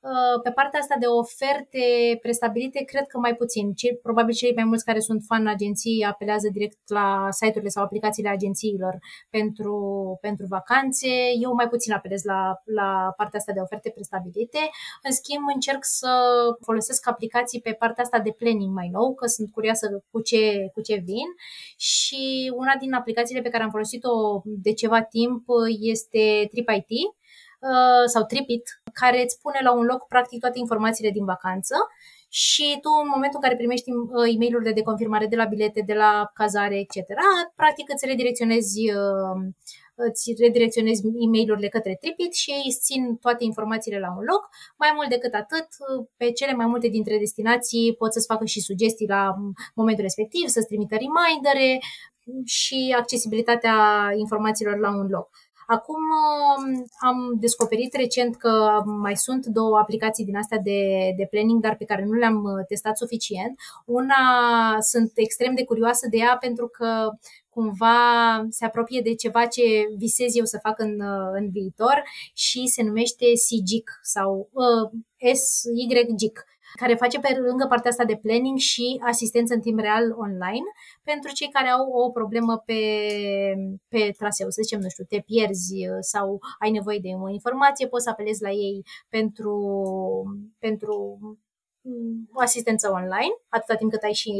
Uh, pe partea asta de oferte prestabilite, cred că mai puțin. Cei, probabil cei mai mulți care sunt fan agenții apelează direct la site-urile sau aplicațiile agențiilor pentru, pentru vacanțe. Eu mai puțin apelez la, la partea asta de oferte prestabilite. În schimb, încerc să folosesc aplicații pe partea asta de planning mai nou, că sunt curioasă cu ce, cu ce vin. Și una din aplicațiile pe care am folosit-o de ceva timp este TripIT Uh, sau Tripit, care îți pune la un loc practic toate informațiile din vacanță și tu în momentul în care primești uh, e mail de confirmare de la bilete, de la cazare, etc., practic îți redirecționezi uh, îți redirecționezi e mail către Tripit și ei îți țin toate informațiile la un loc. Mai mult decât atât, pe cele mai multe dintre destinații pot să-ți facă și sugestii la momentul respectiv, să-ți trimită remindere și accesibilitatea informațiilor la un loc. Acum um, am descoperit recent că mai sunt două aplicații din astea de, de planning, dar pe care nu le-am uh, testat suficient. Una sunt extrem de curioasă de ea pentru că cumva se apropie de ceva ce visez eu să fac în, uh, în viitor și se numește SIGIC sau uh, SYGIC care face pe lângă partea asta de planning și asistență în timp real online. Pentru cei care au o problemă pe, pe traseu, să zicem, nu știu, te pierzi sau ai nevoie de o informație, poți să apelezi la ei pentru, pentru o asistență online, atâta timp cât ai și,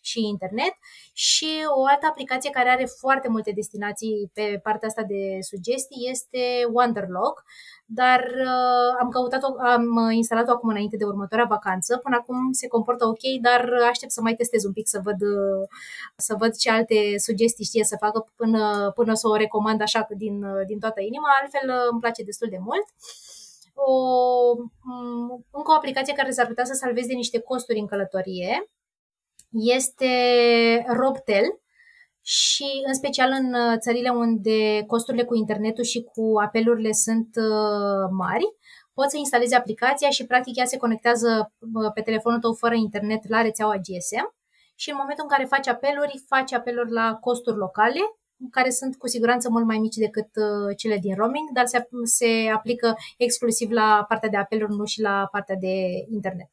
și internet și o altă aplicație care are foarte multe destinații pe partea asta de sugestii este Wanderlog, dar uh, am căutat-o, am instalat-o acum înainte de următoarea vacanță. Până acum se comportă ok, dar aștept să mai testez un pic să văd, uh, să văd ce alte sugestii știe să facă până, până să o recomand așa din, din toată inima. Altfel uh, îmi place destul de mult. O, um, încă o aplicație care s-ar putea să salveze niște costuri în călătorie este Robtel și în special în uh, țările unde costurile cu internetul și cu apelurile sunt uh, mari, poți să instalezi aplicația și practic ea se conectează uh, pe telefonul tău fără internet la rețeaua GSM și în momentul în care faci apeluri, faci apeluri la costuri locale, care sunt cu siguranță mult mai mici decât cele din roaming, dar se, se aplică exclusiv la partea de apeluri, nu și la partea de internet.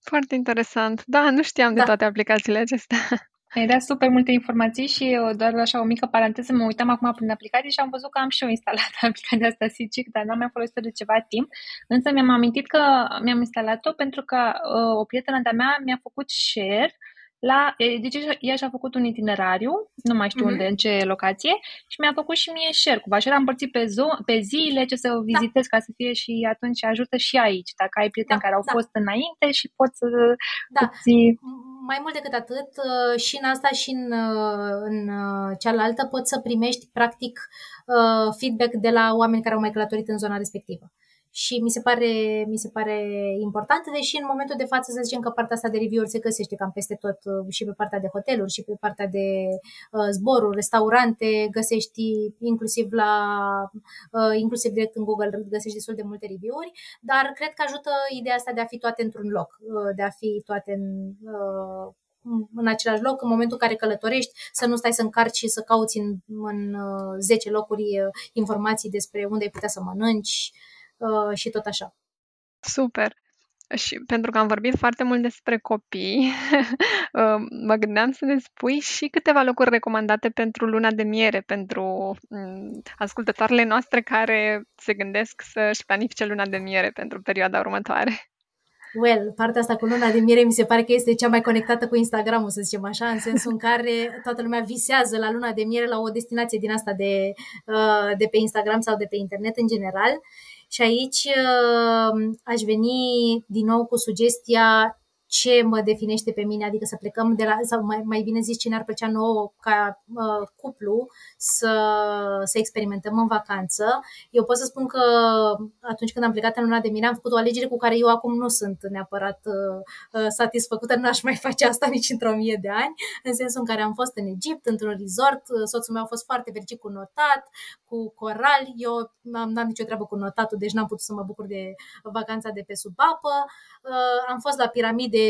Foarte interesant. Da, nu știam de da. toate aplicațiile acestea. Ai dat super multe informații și eu doar așa o mică paranteză, mă uitam acum prin aplicație și am văzut că am și eu instalat aplicația asta Sigic, dar n-am mai folosit-o de ceva timp. Însă mi-am amintit că mi-am instalat-o pentru că uh, o prietenă de-a mea mi-a făcut share la, deci ea și-a făcut un itinerariu, nu mai știu mm-hmm. unde, în ce locație, și mi-a făcut și mie share cu share am împărțit pe, zo- pe zile ce să o da. vizitez da. ca să fie și atunci ajută și aici, dacă ai prieteni da, care au da. fost înainte și poți să da. Ții... Mai mult decât atât, uh, și în asta și în, uh, în uh, cealaltă poți să primești practic feedback de la oameni care au mai călătorit în zona respectivă și mi se pare, mi se pare important, deși în momentul de față să zicem că partea asta de review-uri se găsește cam peste tot uh, și pe partea de hoteluri și pe partea de uh, zboruri, restaurante, găsești inclusiv la uh, inclusiv direct în Google găsești destul de multe review-uri, dar cred că ajută ideea asta de a fi toate într-un loc, uh, de a fi toate în, uh, în același loc, în momentul în care călătorești, să nu stai să încarci și să cauți în, în 10 uh, locuri uh, informații despre unde ai putea să mănânci uh, și tot așa. Super! Și pentru că am vorbit foarte mult despre copii, mă gândeam să ne spui și câteva locuri recomandate pentru luna de miere, pentru mm, ascultătoarele noastre care se gândesc să-și planifice luna de miere pentru perioada următoare. Well, partea asta cu luna de miere mi se pare că este cea mai conectată cu Instagram, să zicem așa, în sensul în care toată lumea visează la luna de miere la o destinație din asta de, uh, de pe Instagram sau de pe internet în general. Și aici uh, aș veni din nou cu sugestia ce mă definește pe mine, adică să plecăm de la, sau mai, mai bine zis, ce ne-ar plăcea nouă ca uh, cuplu să, să experimentăm în vacanță. Eu pot să spun că atunci când am plecat în luna de mine, am făcut o alegere cu care eu acum nu sunt neapărat uh, uh, satisfăcută, n-aș mai face asta nici într-o mie de ani, în sensul în care am fost în Egipt, într-un resort, uh, soțul meu a fost foarte fericit cu notat, cu corali, eu n-am, n-am nicio treabă cu notatul, deci n-am putut să mă bucur de vacanța de pe sub apă. Uh, am fost la piramide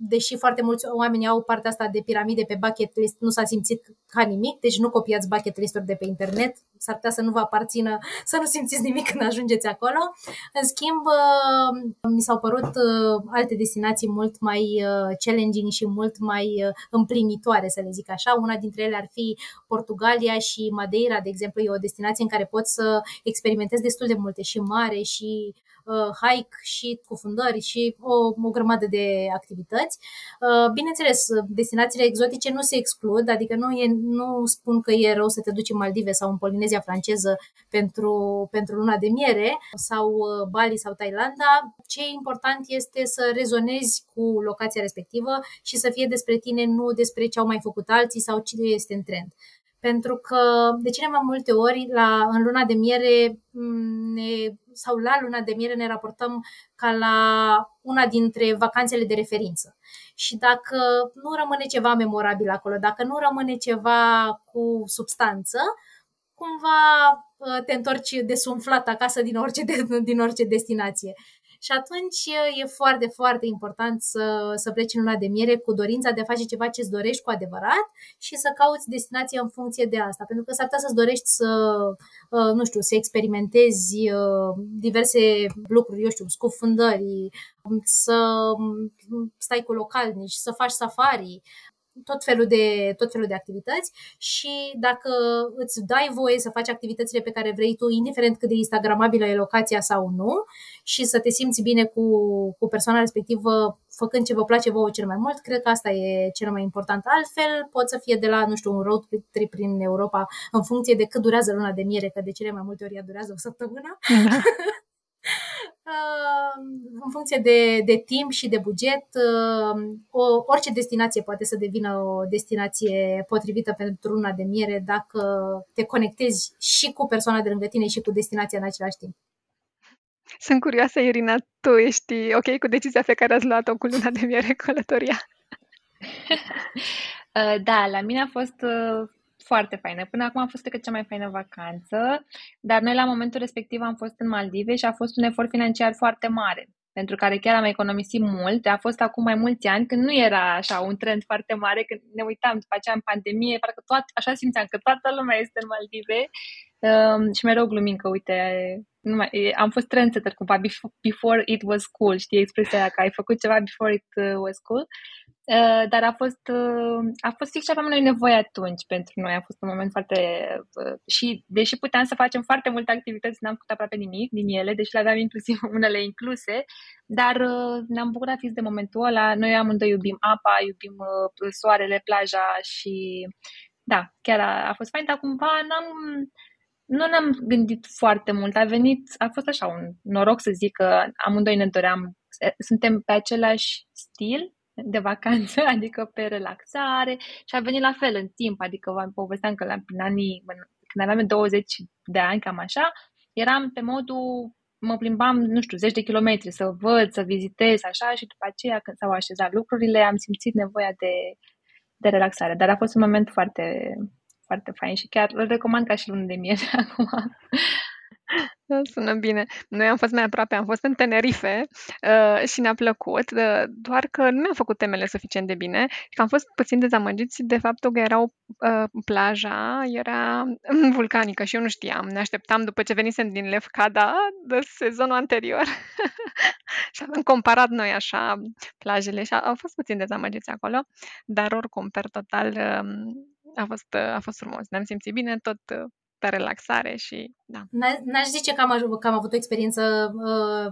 deși foarte mulți oameni au partea asta de piramide pe bucket list, nu s-a simțit ca nimic, deci nu copiați bucket list-uri de pe internet, s-ar putea să nu vă aparțină, să nu simțiți nimic când ajungeți acolo. În schimb, uh, mi s-au părut uh, alte destinații mult mai uh, challenging și mult mai împlinitoare, să le zic așa. Una dintre ele ar fi Portugalia și Madeira, de exemplu, e o destinație în care poți să experimentezi destul de multe și mare și uh, hike și cufundări și o, o grămadă de activități. Uh, bineînțeles, destinațiile exotice nu se exclud, adică nu, e, nu spun că e rău să te duci în Maldive sau în Polinezia franceză pentru, pentru luna de miere sau uh, Bali sau Thailanda. Ce e important este să rezonezi cu locația respectivă și să fie despre tine, nu despre ce au mai făcut alții sau ce este în trend pentru că de cele mai multe ori la, în luna de miere mm, ne, sau la luna de miere ne raportăm ca la una dintre vacanțele de referință. Și dacă nu rămâne ceva memorabil acolo, dacă nu rămâne ceva cu substanță, cumva ă, te întorci desumflat acasă din orice, din orice destinație. Și atunci e foarte, foarte important să, să pleci în luna de miere cu dorința de a face ceva ce îți dorești cu adevărat și să cauți destinația în funcție de asta. Pentru că s-ar putea să-ți dorești să, uh, nu știu, să experimentezi uh, diverse lucruri, eu știu, scufundări, să stai cu localnici, să faci safari, tot felul, de, tot felul de activități și dacă îți dai voie să faci activitățile pe care vrei tu, indiferent cât de instagramabilă e locația sau nu, și să te simți bine cu, cu persoana respectivă făcând ce vă place vouă cel mai mult, cred că asta e cel mai important. Altfel, pot să fie de la, nu știu, un road trip prin Europa în funcție de cât durează luna de miere, că de cele mai multe ori ea durează o săptămână. Da. în funcție de, de timp și de buget, o, orice destinație poate să devină o destinație potrivită pentru luna de miere dacă te conectezi și cu persoana de lângă tine și cu destinația în același timp. Sunt curioasă, Irina, tu ești ok cu decizia pe care ați luat-o cu luna de miere călătoria? da, la mine a fost foarte faină. Până acum a fost, cred că, cea mai faină vacanță, dar noi la momentul respectiv am fost în Maldive și a fost un efort financiar foarte mare pentru care chiar am economisit mult. A fost acum mai mulți ani când nu era așa un trend foarte mare, când ne uitam după aceea în pandemie, parcă toat, așa simțeam că toată lumea este în Maldive um, și mereu glumim că, uite, nu mai, am fost trendsetter cumva, before it was cool, știi expresia aia, că ai făcut ceva before it uh, was cool. Uh, dar a fost, uh, a fost fix ce aveam noi nevoie atunci pentru noi. A fost un moment foarte... Uh, și deși puteam să facem foarte multe activități, n-am făcut aproape nimic din ele, deși le aveam inclusiv unele incluse, dar uh, ne-am bucurat fix de momentul ăla. Noi amândoi iubim apa, iubim uh, soarele, plaja și... Da, chiar a, a fost fain, dar cumva n-am nu ne-am gândit foarte mult. A venit, a fost așa un noroc să zic că amândoi ne doream, suntem pe același stil de vacanță, adică pe relaxare și a venit la fel în timp, adică vă povesteam că la, prin anii, când aveam 20 de ani, cam așa, eram pe modul mă plimbam, nu știu, zeci de kilometri să văd, să vizitez, așa, și după aceea, când s-au așezat lucrurile, am simțit nevoia de, de relaxare. Dar a fost un moment foarte, foarte fain și chiar îl recomand ca și lună de miere acum. Da, sună bine. Noi am fost mai aproape, am fost în Tenerife uh, și ne-a plăcut, uh, doar că nu mi-am făcut temele suficient de bine și că am fost puțin dezamăgiți de faptul că erau uh, plaja era vulcanică și eu nu știam. Ne așteptam după ce venisem din Lefkada de sezonul anterior și am comparat noi așa plajele și au fost puțin dezamăgiți acolo, dar oricum, per total, uh, a fost, a fost frumos. Ne-am simțit bine, tot uh, pe relaxare și da. N-aș zice că am, că am avut o experiență uh,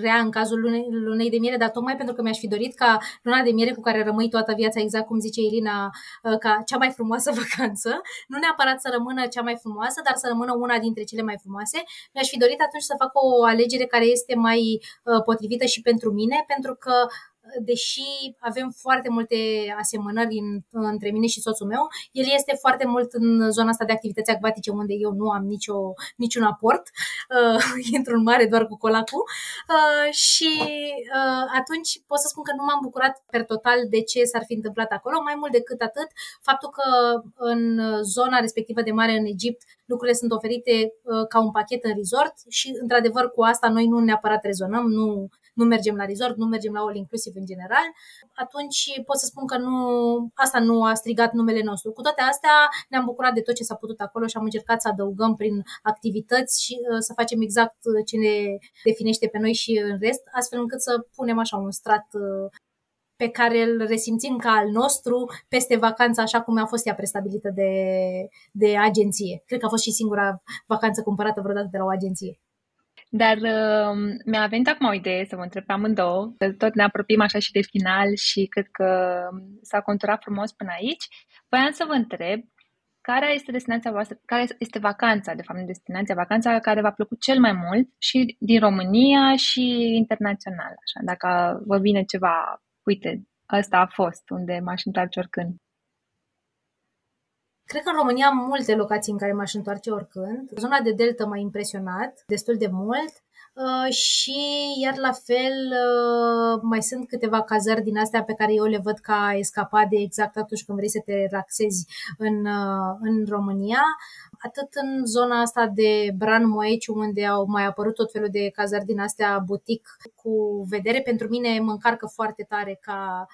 rea în cazul lunei, lunei de miere, dar tocmai pentru că mi-aș fi dorit ca luna de miere cu care rămâi toată viața, exact cum zice Irina, uh, ca cea mai frumoasă vacanță, nu neapărat să rămână cea mai frumoasă, dar să rămână una dintre cele mai frumoase. Mi-aș fi dorit atunci să fac o alegere care este mai uh, potrivită și pentru mine, pentru că deși avem foarte multe asemănări în, între mine și soțul meu, el este foarte mult în zona asta de activități acvatice unde eu nu am nicio, niciun aport, uh, intru în mare doar cu colacul. Uh, și uh, atunci pot să spun că nu m-am bucurat per total de ce s-ar fi întâmplat acolo, mai mult decât atât, faptul că în zona respectivă de mare în Egipt lucrurile sunt oferite uh, ca un pachet în resort și într-adevăr cu asta noi nu neapărat rezonăm, nu nu mergem la resort, nu mergem la all inclusiv în general, atunci pot să spun că nu, asta nu a strigat numele nostru. Cu toate astea ne-am bucurat de tot ce s-a putut acolo și am încercat să adăugăm prin activități și uh, să facem exact ce ne definește pe noi și în rest, astfel încât să punem așa un strat uh, pe care îl resimțim ca al nostru peste vacanța așa cum a fost ea prestabilită de, de agenție. Cred că a fost și singura vacanță cumpărată vreodată de la o agenție. Dar uh, mi-a venit acum o idee să vă întreb pe amândouă, că tot ne apropiem așa și de final și cred că s-a conturat frumos până aici. Voiam să vă întreb care este destinația voastră, care este vacanța, de fapt, destinația, vacanța care v-a plăcut cel mai mult și din România și internațional, așa, dacă vă vine ceva, uite, ăsta a fost, unde m-aș întoarce oricând. Cred că în România am multe locații în care m-aș întoarce oricând. Zona de delta m-a impresionat destul de mult. Uh, și iar la fel uh, mai sunt câteva cazări din astea pe care eu le văd ca escapade exact atunci când vrei să te relaxezi în, uh, în România atât în zona asta de Bran Moeciu, unde au mai apărut tot felul de cazări din astea butic cu vedere. Pentru mine mă încarcă foarte tare ca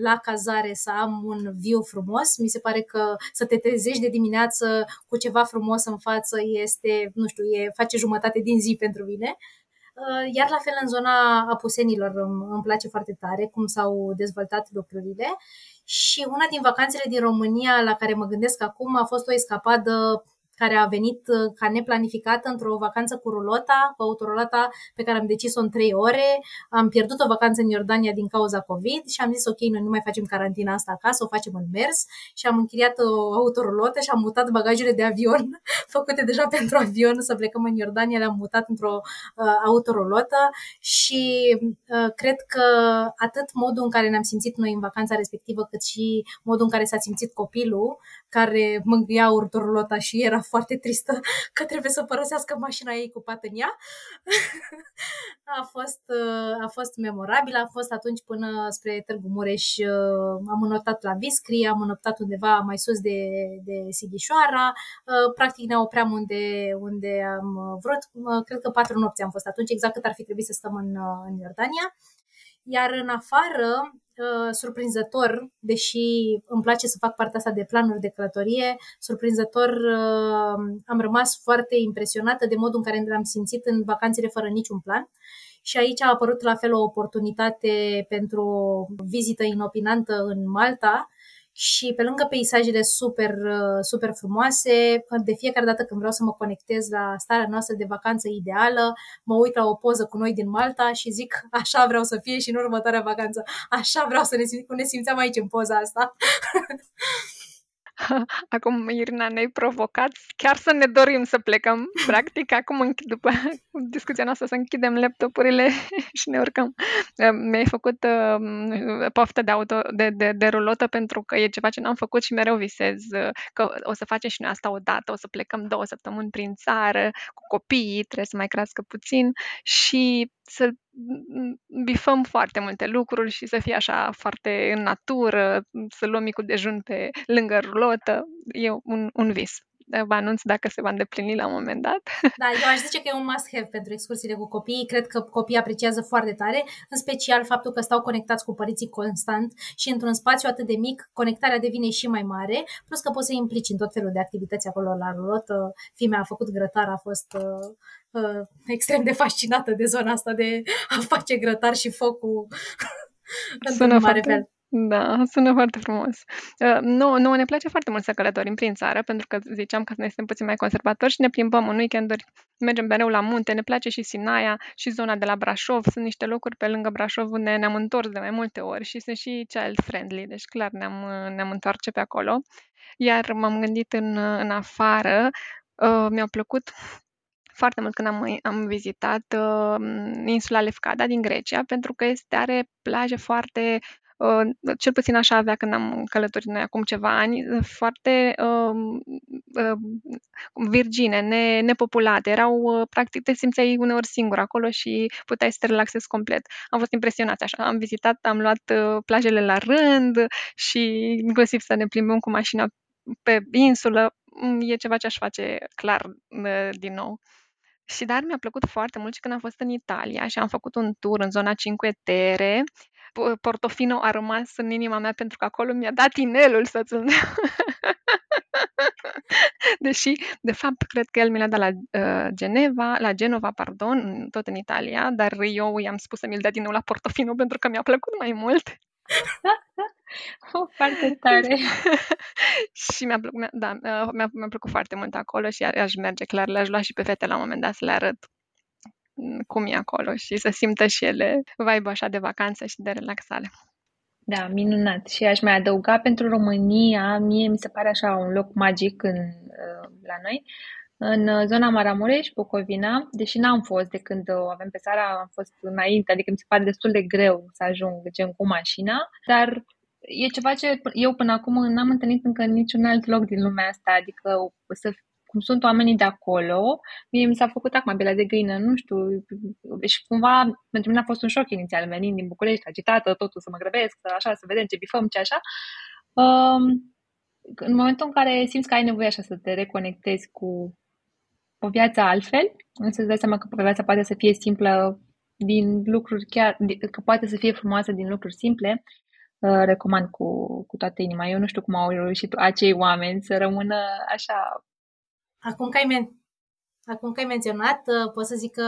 la cazare să am un view frumos. Mi se pare că să te trezești de dimineață cu ceva frumos în față este, nu știu, e, face jumătate din zi pentru mine. Uh, iar la fel în zona apusenilor îmi, îmi place foarte tare cum s-au dezvoltat lucrurile. Și una din vacanțele din România la care mă gândesc acum a fost o escapadă care a venit uh, ca neplanificată într-o vacanță cu rulota, cu autorulota pe care am decis-o în trei ore. Am pierdut o vacanță în Iordania din cauza COVID și am zis ok, noi nu mai facem carantina asta acasă, o facem în mers și am închiriat o autorulotă și am mutat bagajele de avion făcute deja pentru avion să plecăm în Iordania, le-am mutat într-o uh, autorulotă și uh, cred că atât modul în care ne-am simțit noi în vacanța respectivă, cât și modul în care s-a simțit copilul, care mângâia autorulotă și era foarte tristă că trebuie să părăsească mașina ei cu pat în ea. a, fost, a fost memorabil, a fost atunci până spre Târgu Mureș, am înoptat la Viscri, am înoptat undeva mai sus de, de Sighișoara, practic ne opream unde, unde am vrut, cred că patru nopți am fost atunci, exact cât ar fi trebuit să stăm în, în Iordania. Iar în afară, Uh, surprinzător, deși îmi place să fac partea asta de planuri de călătorie, surprinzător uh, am rămas foarte impresionată de modul în care am simțit în vacanțele fără niciun plan. Și aici a apărut la fel o oportunitate pentru o vizită inopinantă în Malta, și pe lângă peisajele super, uh, super frumoase, de fiecare dată când vreau să mă conectez la starea noastră de vacanță ideală, mă uit la o poză cu noi din Malta și zic așa vreau să fie și în următoarea vacanță. Așa vreau să ne, cum ne simțeam aici în poza asta. acum, Irina, ne-ai provocat chiar să ne dorim să plecăm. Practic, acum, după discuția noastră, să închidem laptopurile și ne urcăm. Mi-ai făcut uh, poftă de, auto, de, de, de rulotă pentru că e ceva ce n-am făcut și mereu visez uh, că o să facem și noi asta odată, o să plecăm două săptămâni prin țară cu copiii, trebuie să mai crească puțin și să bifăm foarte multe lucruri și să fie așa foarte în natură, să luăm micul dejun pe lângă rulotă. E un, un vis. Vă anunț dacă se va îndeplini la un moment dat. Da, eu aș zice că e un must-have pentru excursiile cu copiii. Cred că copiii apreciază foarte tare, în special faptul că stau conectați cu părinții constant și într-un spațiu atât de mic, conectarea devine și mai mare, plus că poți să implici în tot felul de activități acolo la rulotă. Fimea a făcut grătar, a fost uh, uh, extrem de fascinată de zona asta de a face grătar și focul într-un mare fel. Da, sună foarte frumos. Uh, nouă, nouă ne place foarte mult să călătorim prin țară, pentru că ziceam că noi suntem puțin mai conservatori și ne plimbăm în weekenduri, mergem mereu la munte, ne place și Sinaia și zona de la Brașov. Sunt niște locuri pe lângă Brașov unde ne-am întors de mai multe ori și sunt și child-friendly, deci clar ne-am, ne-am întoarce pe acolo. Iar m-am gândit în, în afară, uh, mi-au plăcut foarte mult când am, am vizitat uh, insula Lefkada din Grecia, pentru că este, are plaje foarte Uh, cel puțin așa avea când am călătorit noi acum ceva ani, foarte uh, uh, virgine, ne, nepopulate. Erau, uh, practic, te simțeai uneori singur acolo și puteai să te relaxezi complet. Am fost impresionat așa. Am vizitat, am luat uh, plajele la rând și inclusiv să ne plimbăm cu mașina pe insulă. Mm, e ceva ce aș face clar uh, din nou. Și dar mi-a plăcut foarte mult și când am fost în Italia și am făcut un tur în zona Cinque Terre Portofino a rămas în inima mea pentru că acolo mi-a dat inelul să-ți Deși, de fapt, cred că el mi l-a dat la uh, Geneva, la Genova, pardon, tot în Italia, dar eu i-am spus să mi-l dea din nou la Portofino pentru că mi-a plăcut mai mult. oh, foarte tare! și mi-a plăcut, da, uh, mi-a, mi-a plăcut foarte mult acolo și aș merge clar, le-aș lua și pe fete la un moment dat să le arăt cum e acolo și să simtă și ele vibe așa de vacanță și de relaxare. Da, minunat. Și aș mai adăuga pentru România, mie mi se pare așa un loc magic în, uh, la noi, în zona Maramureș, Bucovina, deși n-am fost de când o avem pe țară, am fost înainte, adică mi se pare destul de greu să ajung gen cu mașina, dar e ceva ce eu până acum n-am întâlnit încă în niciun alt loc din lumea asta, adică să cum sunt oamenii de acolo, mie mi s-a făcut acum pe la de găină, nu știu, și cumva pentru mine a fost un șoc inițial, venind din București, agitată, totul să mă grăbesc, să așa, să vedem ce bifăm, ce așa. Um, în momentul în care simți că ai nevoie așa să te reconectezi cu o viață altfel, să-ți dai seama că viața poate să fie simplă din lucruri chiar, că poate să fie frumoasă din lucruri simple, uh, recomand cu, cu toată inima. Eu nu știu cum au reușit acei oameni să rămână așa Acum că ai, men- Acum că ai menționat, uh, pot să zic că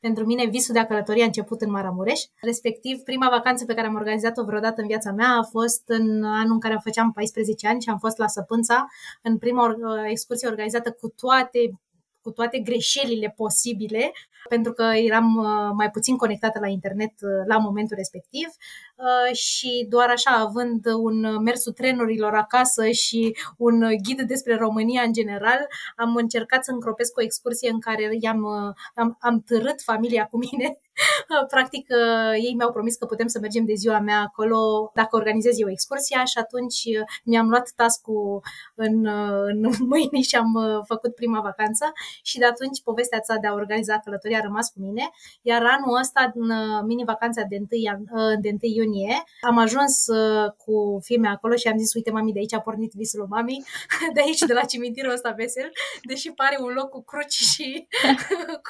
pentru mine visul de a călători a început în Maramureș. Respectiv, prima vacanță pe care am organizat-o vreodată în viața mea a fost în anul în care făceam 14 ani și am fost la Săpânța în prima uh, excursie organizată cu toate cu toate greșelile posibile, pentru că eram uh, mai puțin conectată la internet la momentul respectiv. Uh, și doar așa, având un mersul trenurilor acasă și un ghid despre România în general, am încercat să încropesc o excursie în care i-am, uh, am, am târât familia cu mine. Practic, uh, ei mi-au promis că putem să mergem de ziua mea acolo dacă organizez eu excursia și atunci mi-am luat task-ul în, în mâini și am făcut prima vacanță și de atunci povestea asta de a organiza călătoria a rămas cu mine, iar anul ăsta, în mini-vacanța de 1, de 1 iunie, iunie. Am ajuns uh, cu filme acolo și am zis, uite, mami, de aici a pornit visul mami, de aici, de la cimitirul ăsta vesel, deși pare un loc cu cruci și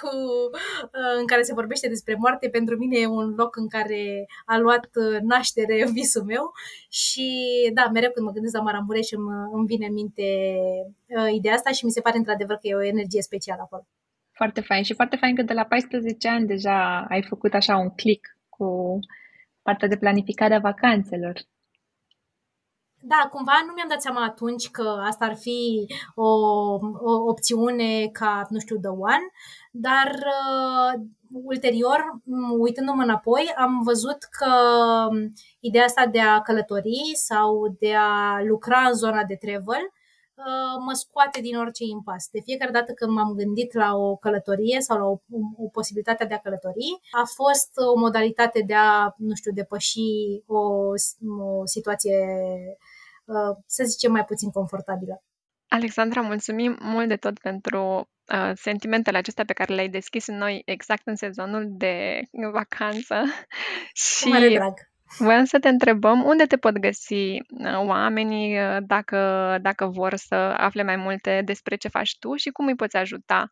cu, uh, în care se vorbește despre moarte, pentru mine e un loc în care a luat uh, naștere visul meu și da, mereu când mă gândesc la Maramureș îmi, îmi vine în minte ideea asta și mi se pare într-adevăr că e o energie specială acolo. Foarte fain și foarte fain că de la 14 ani deja ai făcut așa un click cu partea de planificare a vacanțelor. Da, cumva nu mi-am dat seama atunci că asta ar fi o, o opțiune ca, nu știu, The One, dar uh, ulterior, uitându-mă înapoi, am văzut că ideea asta de a călători sau de a lucra în zona de travel uh, mă scoate din orice impas. De fiecare dată când m-am gândit la o călătorie sau la o, o posibilitate de a călători, a fost o modalitate de a, nu știu, depăși o, o situație, uh, să zicem, mai puțin confortabilă. Alexandra, mulțumim mult de tot pentru uh, sentimentele acestea pe care le-ai deschis în noi exact în sezonul de vacanță. și mare drag. Voiam să te întrebăm unde te pot găsi uh, oamenii uh, dacă, dacă vor să afle mai multe despre ce faci tu și cum îi poți ajuta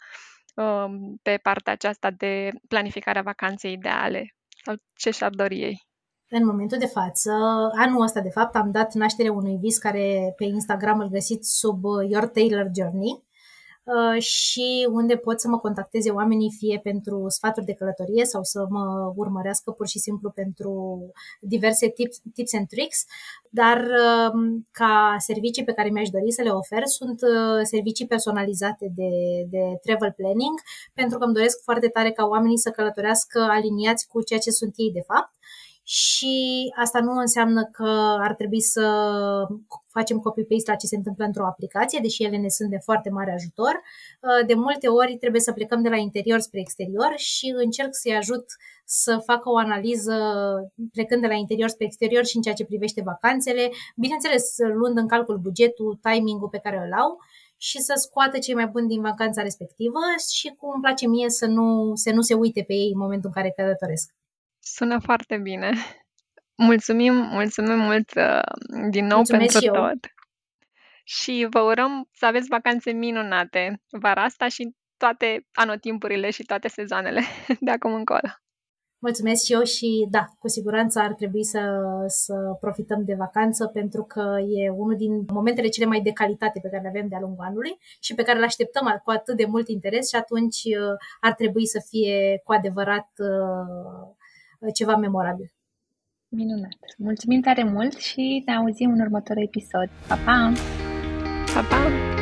uh, pe partea aceasta de planificare a vacanței ideale sau ce și-ar dori ei în momentul de față, anul ăsta de fapt, am dat naștere unui vis care pe Instagram îl găsiți sub uh, Your Taylor Journey uh, și unde pot să mă contacteze oamenii fie pentru sfaturi de călătorie sau să mă urmărească pur și simplu pentru diverse tips, tips and tricks, dar um, ca servicii pe care mi-aș dori să le ofer sunt uh, servicii personalizate de, de travel planning, pentru că îmi doresc foarte tare ca oamenii să călătorească aliniați cu ceea ce sunt ei de fapt și asta nu înseamnă că ar trebui să facem copy-paste la ce se întâmplă într-o aplicație, deși ele ne sunt de foarte mare ajutor. Uh, de multe ori trebuie să plecăm de la interior spre exterior și încerc să-i ajut să facă o analiză plecând de la interior spre exterior și în ceea ce privește vacanțele, bineînțeles luând în calcul bugetul, timingul pe care îl au și să scoată cei mai buni din vacanța respectivă și cum îmi place mie să nu, să nu se uite pe ei în momentul în care călătoresc. Sună foarte bine. Mulțumim, mulțumim mult uh, din nou Mulțumesc pentru tot. Și vă urăm să aveți vacanțe minunate vara asta și toate anotimpurile și toate sezoanele de acum încolo. Mulțumesc și eu și da, cu siguranță ar trebui să, să profităm de vacanță pentru că e unul din momentele cele mai de calitate pe care le avem de-a lungul anului și pe care le așteptăm cu atât de mult interes și atunci uh, ar trebui să fie cu adevărat uh, ceva memorabil. Minunat! Mulțumim tare mult și ne auzim în următorul episod. Pa, pa! Pa, pa!